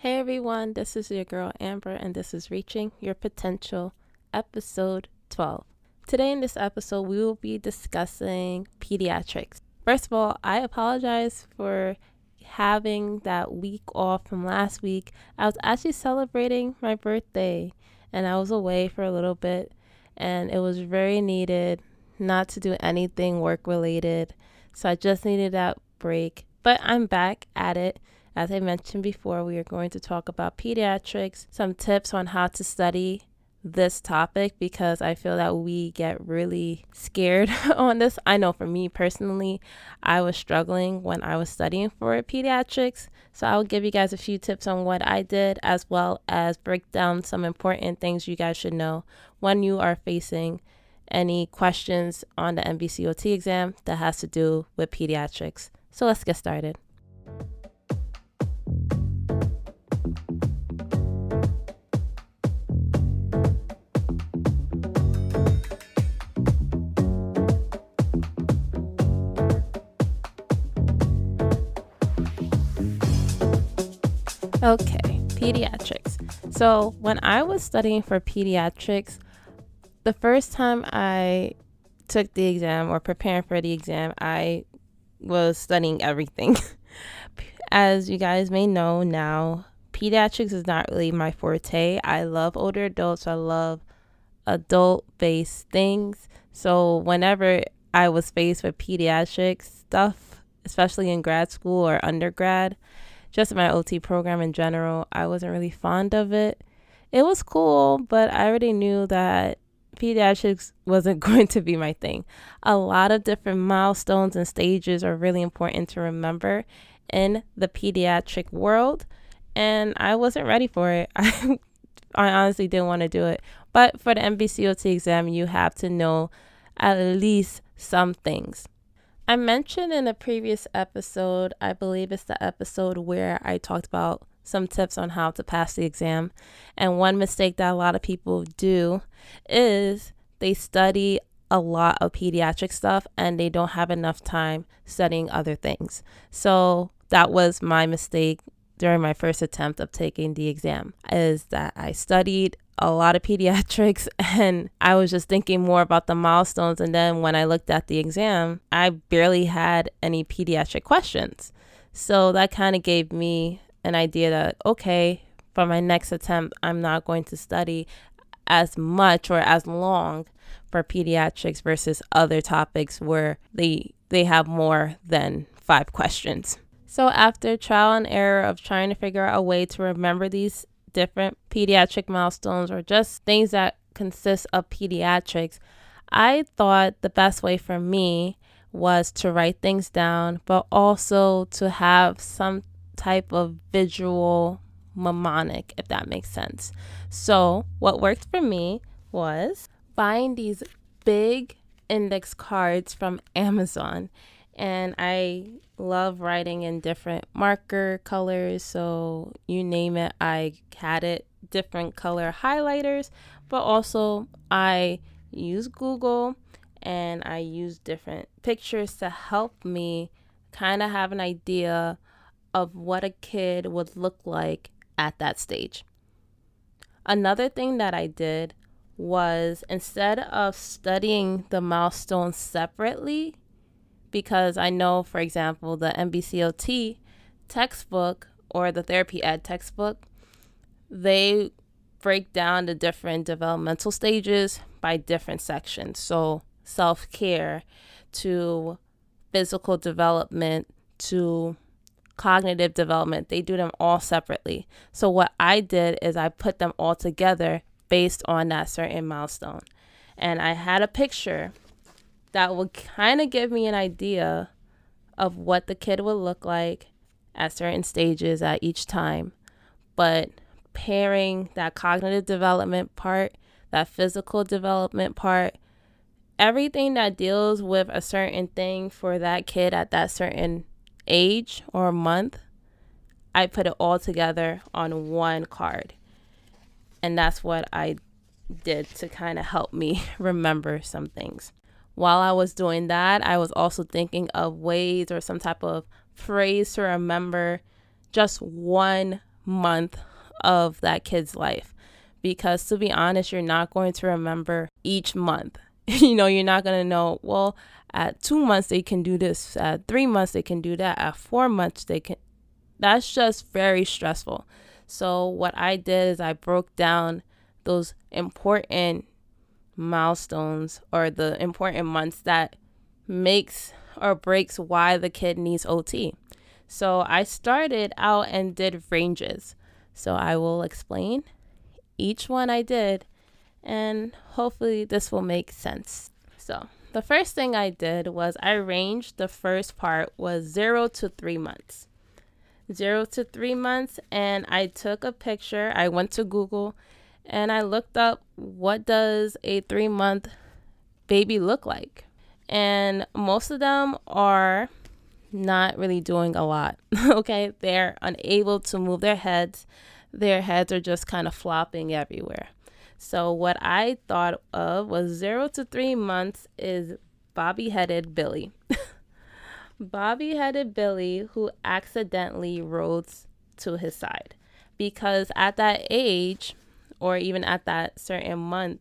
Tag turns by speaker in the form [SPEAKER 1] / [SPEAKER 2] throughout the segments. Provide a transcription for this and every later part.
[SPEAKER 1] Hey everyone, this is your girl Amber, and this is Reaching Your Potential, episode 12. Today, in this episode, we will be discussing pediatrics. First of all, I apologize for having that week off from last week. I was actually celebrating my birthday and I was away for a little bit, and it was very needed not to do anything work related. So I just needed that break, but I'm back at it as I mentioned before, we are going to talk about pediatrics, some tips on how to study this topic because I feel that we get really scared on this. I know for me personally, I was struggling when I was studying for pediatrics. So I'll give you guys a few tips on what I did as well as break down some important things you guys should know when you are facing any questions on the NBCOT exam that has to do with pediatrics. So let's get started. Okay, pediatrics. So, when I was studying for pediatrics, the first time I took the exam or preparing for the exam, I was studying everything. As you guys may know now, pediatrics is not really my forte. I love older adults, I love adult based things. So, whenever I was faced with pediatric stuff, especially in grad school or undergrad, just my OT program in general, I wasn't really fond of it. It was cool, but I already knew that pediatrics wasn't going to be my thing. A lot of different milestones and stages are really important to remember in the pediatric world, and I wasn't ready for it. I, I honestly didn't want to do it. But for the NBCOT exam, you have to know at least some things. I mentioned in a previous episode, I believe it's the episode where I talked about some tips on how to pass the exam. And one mistake that a lot of people do is they study a lot of pediatric stuff and they don't have enough time studying other things. So that was my mistake during my first attempt of taking the exam is that I studied a lot of pediatrics and I was just thinking more about the milestones. And then when I looked at the exam, I barely had any pediatric questions. So that kind of gave me an idea that, okay, for my next attempt, I'm not going to study as much or as long for pediatrics versus other topics where they they have more than five questions. So after trial and error of trying to figure out a way to remember these different pediatric milestones or just things that consist of pediatrics, I thought the best way for me was to write things down, but also to have some type of visual mnemonic, if that makes sense. So, what worked for me was buying these big index cards from Amazon and I love writing in different marker colors. So you name it, I had it different color highlighters, but also I use Google and I use different pictures to help me kind of have an idea of what a kid would look like at that stage. Another thing that I did was instead of studying the milestones separately, because I know, for example, the NBCOT textbook or the TherapyEd textbook, they break down the different developmental stages by different sections. So, self care to physical development to cognitive development, they do them all separately. So, what I did is I put them all together based on that certain milestone. And I had a picture that would kind of give me an idea of what the kid would look like at certain stages at each time. But pairing that cognitive development part, that physical development part, everything that deals with a certain thing for that kid at that certain age or month, I put it all together on one card. And that's what I did to kind of help me remember some things while I was doing that, I was also thinking of ways or some type of phrase to remember just one month of that kid's life. Because to be honest, you're not going to remember each month. you know, you're not going to know, well, at two months they can do this, at three months they can do that, at four months they can. That's just very stressful. So, what I did is I broke down those important milestones or the important months that makes or breaks why the kid needs OT. So I started out and did ranges. So I will explain each one I did and hopefully this will make sense. So the first thing I did was I ranged the first part was 0 to 3 months. 0 to 3 months and I took a picture. I went to Google and I looked up what does a 3 month baby look like? And most of them are not really doing a lot. okay, they're unable to move their heads. Their heads are just kind of flopping everywhere. So what I thought of was 0 to 3 months is bobby-headed Billy. bobby-headed Billy who accidentally rolls to his side because at that age or even at that certain month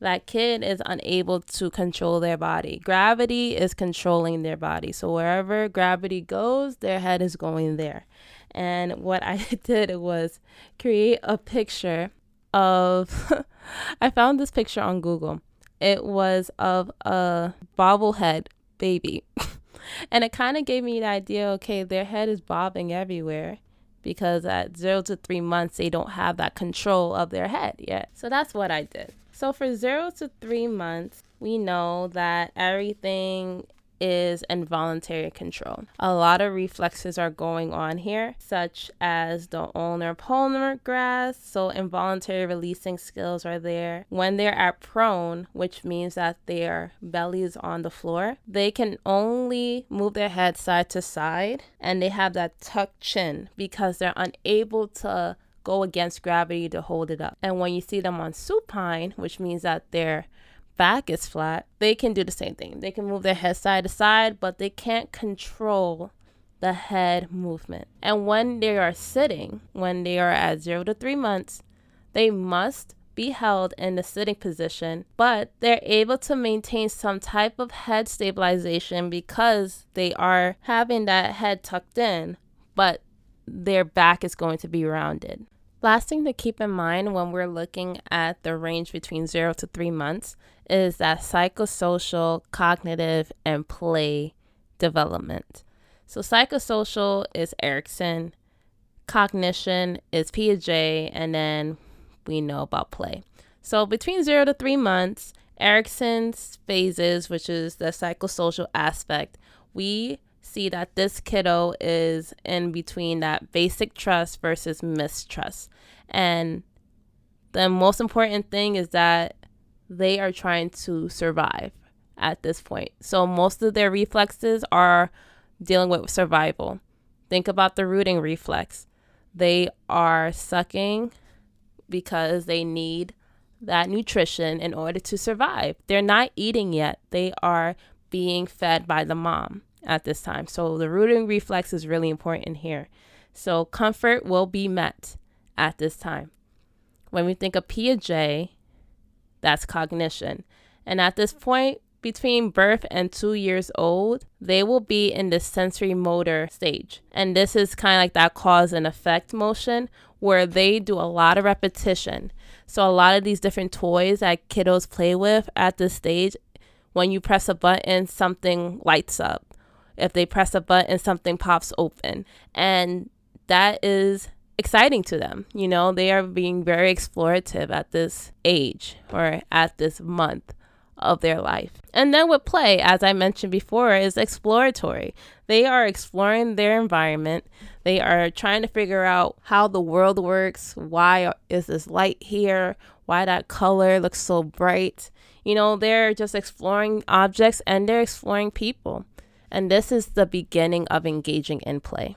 [SPEAKER 1] that kid is unable to control their body. Gravity is controlling their body. So wherever gravity goes, their head is going there. And what I did was create a picture of I found this picture on Google. It was of a bobblehead baby. and it kind of gave me the idea okay, their head is bobbing everywhere because at 0 to 3 months they don't have that control of their head yet. So that's what I did. So for zero to three months, we know that everything is involuntary control. A lot of reflexes are going on here, such as the ulnar palmar grasp. So, involuntary releasing skills are there. When they're at prone, which means that their belly is on the floor, they can only move their head side to side and they have that tucked chin because they're unable to go against gravity to hold it up. And when you see them on supine, which means that their back is flat, they can do the same thing. They can move their head side to side, but they can't control the head movement. And when they are sitting, when they are at zero to three months, they must be held in the sitting position, but they're able to maintain some type of head stabilization because they are having that head tucked in, but their back is going to be rounded. Last thing to keep in mind when we're looking at the range between zero to three months is that psychosocial, cognitive, and play development. So, psychosocial is Erikson, cognition is Piaget, and then we know about play. So, between zero to three months, Erikson's phases, which is the psychosocial aspect, we see that this kiddo is in between that basic trust versus mistrust. And the most important thing is that they are trying to survive at this point. So most of their reflexes are dealing with survival. Think about the rooting reflex. They are sucking because they need that nutrition in order to survive. They're not eating yet. They are being fed by the mom at this time. So the rooting reflex is really important here. So comfort will be met at this time. When we think of Piaget, that's cognition. And at this point, between birth and two years old, they will be in the sensory motor stage. And this is kind of like that cause and effect motion where they do a lot of repetition. So, a lot of these different toys that kiddos play with at this stage, when you press a button, something lights up. If they press a button, something pops open. And that is exciting to them. You know, they are being very explorative at this age or at this month of their life. And then with play, as I mentioned before, is exploratory. They are exploring their environment. They are trying to figure out how the world works. Why is this light here? Why that color looks so bright? You know, they're just exploring objects and they're exploring people. And this is the beginning of engaging in play.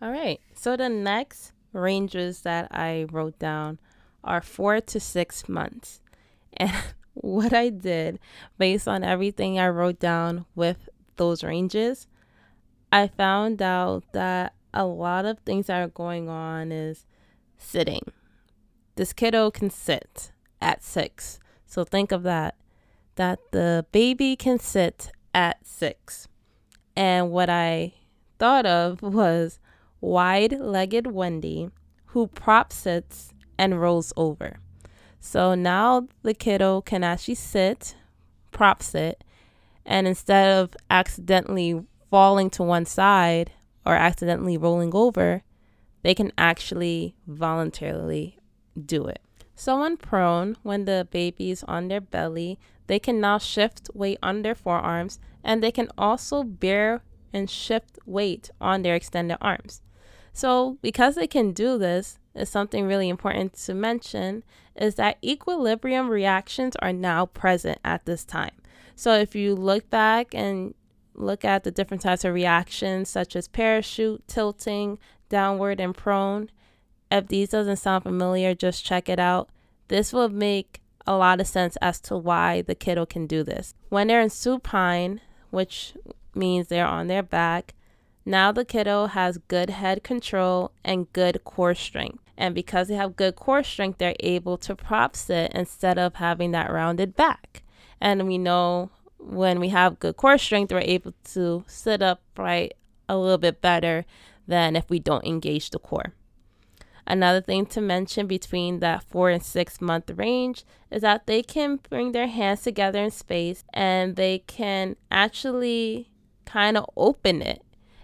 [SPEAKER 1] All right, so the next ranges that I wrote down are four to six months. And what I did based on everything I wrote down with those ranges, I found out that a lot of things that are going on is sitting. This kiddo can sit at six. So think of that, that the baby can sit at six. And what I thought of was wide legged Wendy who prop sits and rolls over. So now the kiddo can actually sit, prop sit, and instead of accidentally falling to one side or accidentally rolling over, they can actually voluntarily do it. So, when prone, when the baby is on their belly, they can now shift weight on their forearms and they can also bear and shift weight on their extended arms. So, because they can do this, is something really important to mention is that equilibrium reactions are now present at this time. So, if you look back and look at the different types of reactions, such as parachute, tilting, downward, and prone, if these doesn't sound familiar, just check it out. This will make a lot of sense as to why the kiddo can do this. When they're in supine, which means they're on their back, now the kiddo has good head control and good core strength. And because they have good core strength, they're able to prop sit instead of having that rounded back. And we know when we have good core strength, we're able to sit upright a little bit better than if we don't engage the core. Another thing to mention between that four and six month range is that they can bring their hands together in space and they can actually kind of open it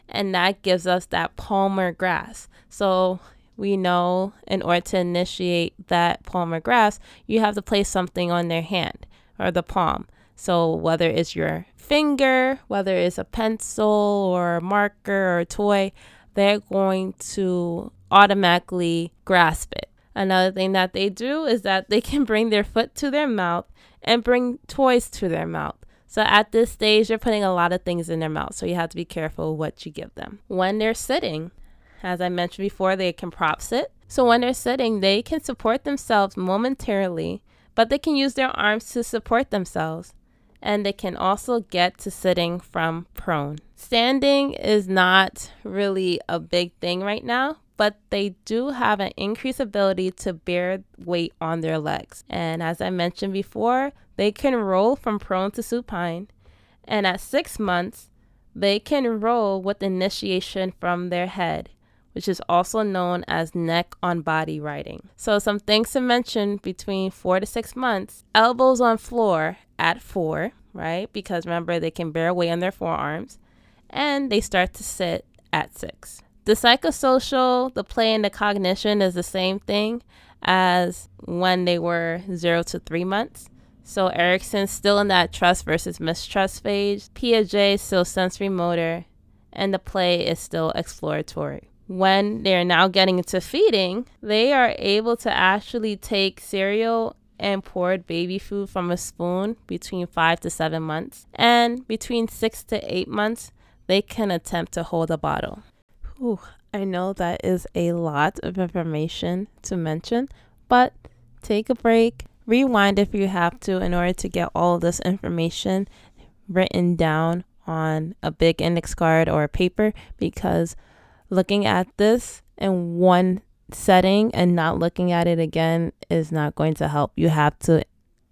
[SPEAKER 1] and that gives us that palmar grasp. So we know in order to initiate that palmar grasp, you have to place something on their hand or the palm. So whether it's your finger, whether it's a pencil or a marker or a toy, they're going to automatically grasp it. Another thing that they do is that they can bring their foot to their mouth and bring toys to their mouth. So at this stage, you're putting a lot of things in their mouth. So you have to be careful what you give them. When they're sitting, as I mentioned before, they can prop sit. So when they're sitting, they can support themselves momentarily, but they can use their arms to support themselves. And they can also get to sitting from prone. Standing is not really a big thing right now, but they do have an increased ability to bear weight on their legs. And as I mentioned before, they can roll from prone to supine. And at six months, they can roll with initiation from their head, which is also known as neck on body righting. So, some things to mention between four to six months elbows on floor at four, right? Because remember, they can bear weight on their forearms, and they start to sit at six. The psychosocial, the play, and the cognition is the same thing as when they were zero to three months. So Erikson's still in that trust versus mistrust phase. Piaget still sensory motor, and the play is still exploratory. When they're now getting into feeding, they are able to actually take cereal and poured baby food from a spoon between five to seven months. And between six to eight months, they can attempt to hold a bottle. Whew, I know that is a lot of information to mention, but take a break, rewind if you have to, in order to get all this information written down on a big index card or a paper because looking at this in one setting and not looking at it again is not going to help. You have to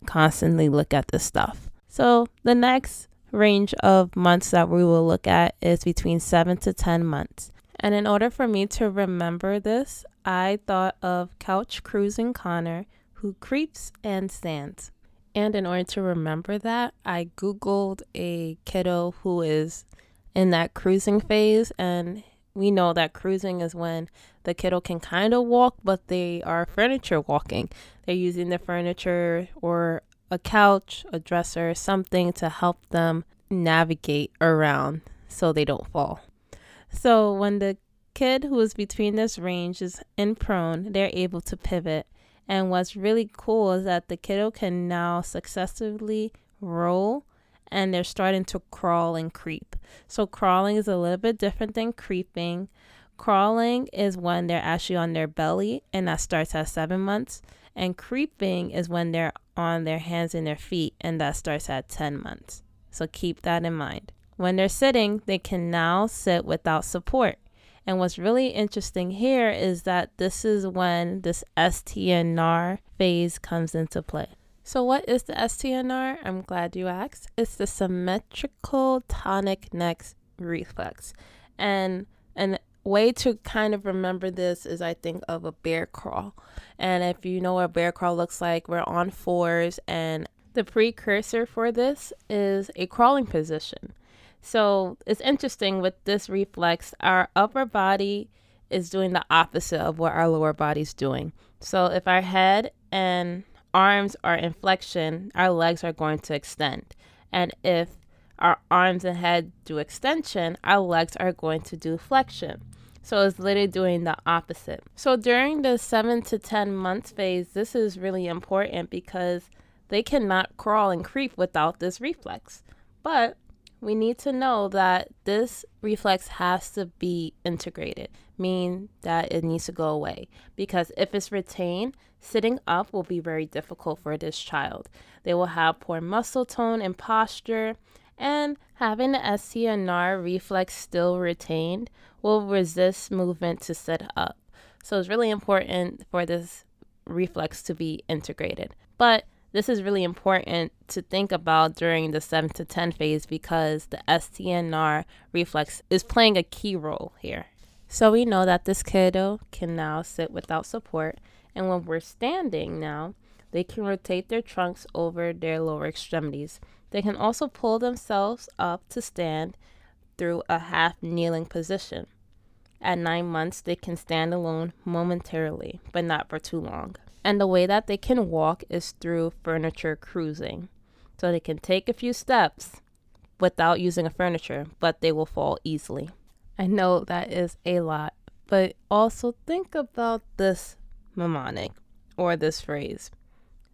[SPEAKER 1] constantly look at this stuff. So, the next range of months that we will look at is between 7 to 10 months. And in order for me to remember this, I thought of couch cruising Connor, who creeps and stands. And in order to remember that, I Googled a kiddo who is in that cruising phase. And we know that cruising is when the kiddo can kind of walk, but they are furniture walking. They're using the furniture or a couch, a dresser, something to help them navigate around so they don't fall. So when the kid who is between this range is in prone, they're able to pivot. And what's really cool is that the kiddo can now successively roll and they're starting to crawl and creep. So crawling is a little bit different than creeping. Crawling is when they're actually on their belly and that starts at 7 months. And creeping is when they're on their hands and their feet and that starts at 10 months. So keep that in mind. When they're sitting, they can now sit without support. And what's really interesting here is that this is when this STNR phase comes into play. So, what is the STNR? I'm glad you asked. It's the symmetrical tonic neck reflex. And an way to kind of remember this is I think of a bear crawl. And if you know what a bear crawl looks like, we're on fours and the precursor for this is a crawling position. So it's interesting with this reflex, our upper body is doing the opposite of what our lower body's doing. So if our head and arms are in flexion, our legs are going to extend. And if our arms and head do extension, our legs are going to do flexion. So it's literally doing the opposite. So during the seven to 10 months phase, this is really important because they cannot crawl and creep without this reflex. But we need to know that this reflex has to be integrated, meaning that it needs to go away. Because if it's retained, sitting up will be very difficult for this child. They will have poor muscle tone and posture, and having the STNR reflex still retained will resist movement to sit up. So it's really important for this reflex to be integrated. But this is really important to think about during the 7 to 10 phase because the STNR reflex is playing a key role here. So we know that this kiddo can now sit without support, and when we're standing now, they can rotate their trunks over their lower extremities. They can also pull themselves up to stand through a half kneeling position. At nine months, they can stand alone momentarily, but not for too long. And the way that they can walk is through furniture cruising. So they can take a few steps without using a furniture, but they will fall easily. I know that is a lot, but also think about this mnemonic or this phrase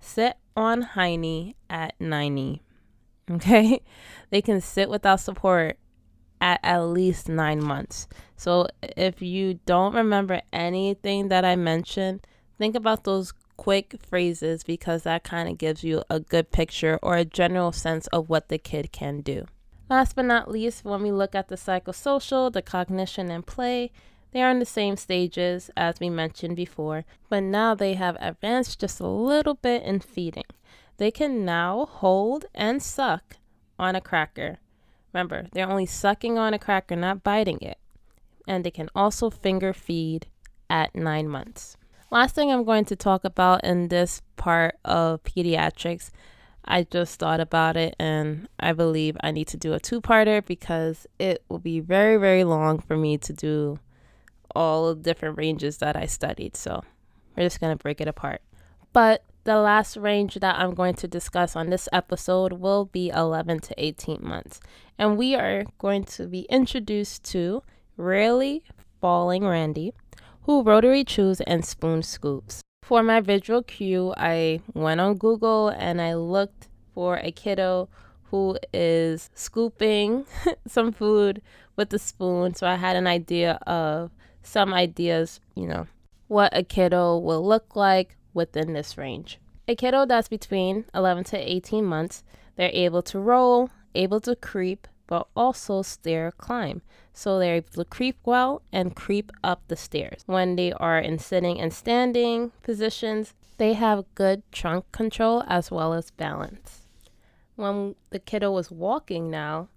[SPEAKER 1] sit on hiney at 90. Okay? They can sit without support at at least nine months. So if you don't remember anything that I mentioned, think about those quick phrases because that kind of gives you a good picture or a general sense of what the kid can do. Last but not least, when we look at the psychosocial, the cognition, and play, they are in the same stages as we mentioned before, but now they have advanced just a little bit in feeding. They can now hold and suck on a cracker. Remember, they're only sucking on a cracker, not biting it. And they can also finger feed at nine months. Last thing I'm going to talk about in this part of pediatrics, I just thought about it and I believe I need to do a two parter because it will be very, very long for me to do all different ranges that I studied. So we're just going to break it apart. But the last range that I'm going to discuss on this episode will be 11 to 18 months. And we are going to be introduced to Rarely Falling Randy, who rotary chews and spoon scoops. For my visual cue, I went on Google and I looked for a kiddo who is scooping some food with a spoon. So I had an idea of some ideas, you know, what a kiddo will look like within this range. A kiddo that's between 11 to 18 months, they're able to roll, able to creep, but also stair climb. So they're able to creep well and creep up the stairs. When they are in sitting and standing positions, they have good trunk control as well as balance. When the kiddo is walking now,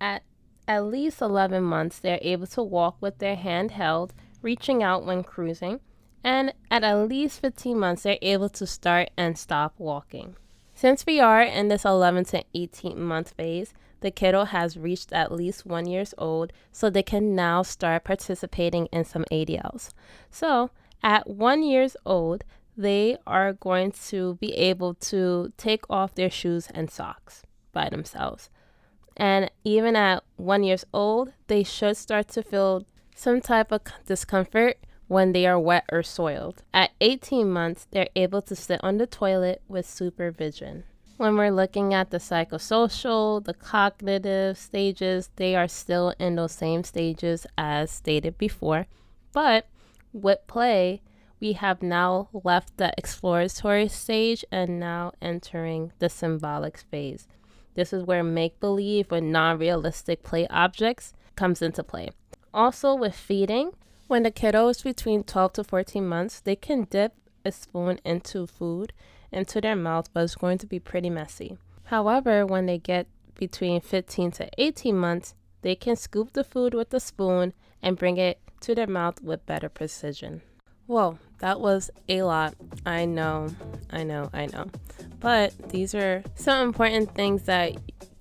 [SPEAKER 1] at at least 11 months, they're able to walk with their hand held, reaching out when cruising, and at at least 15 months, they're able to start and stop walking. Since we are in this 11 to 18 month phase, the kiddo has reached at least one years old, so they can now start participating in some ADLs. So at one years old, they are going to be able to take off their shoes and socks by themselves. And even at one years old, they should start to feel some type of discomfort when they are wet or soiled. At 18 months, they're able to sit on the toilet with supervision. When we're looking at the psychosocial, the cognitive stages, they are still in those same stages as stated before. But with play, we have now left the exploratory stage and now entering the symbolic phase. This is where make believe with non realistic play objects comes into play. Also, with feeding, when the kiddo is between 12 to 14 months, they can dip a spoon into food into their mouth, it's going to be pretty messy. However, when they get between 15 to 18 months, they can scoop the food with a spoon and bring it to their mouth with better precision. Whoa, that was a lot. I know, I know, I know. But these are some important things that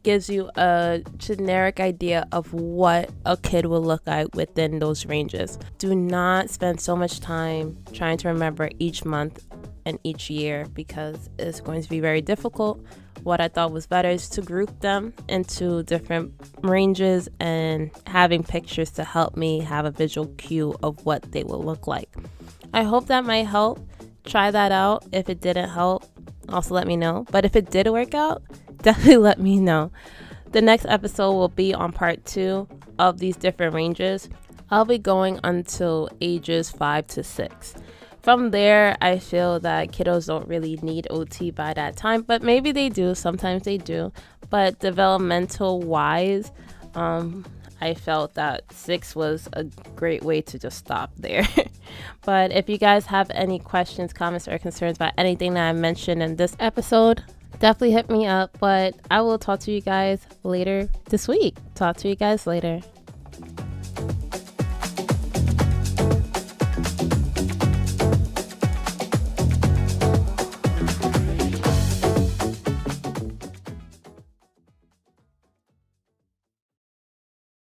[SPEAKER 1] gives you a generic idea of what a kid will look like within those ranges. Do not spend so much time trying to remember each month and each year because it's going to be very difficult. What I thought was better is to group them into different ranges and having pictures to help me have a visual cue of what they will look like. I hope that might help. Try that out. If it didn't help, also let me know. But if it did work out, definitely let me know. The next episode will be on part two of these different ranges. I'll be going until ages five to six. From there, I feel that kiddos don't really need OT by that time, but maybe they do. Sometimes they do. But developmental wise, um, I felt that six was a great way to just stop there. but if you guys have any questions, comments, or concerns about anything that I mentioned in this episode, definitely hit me up. But I will talk to you guys later this week. Talk to you guys later.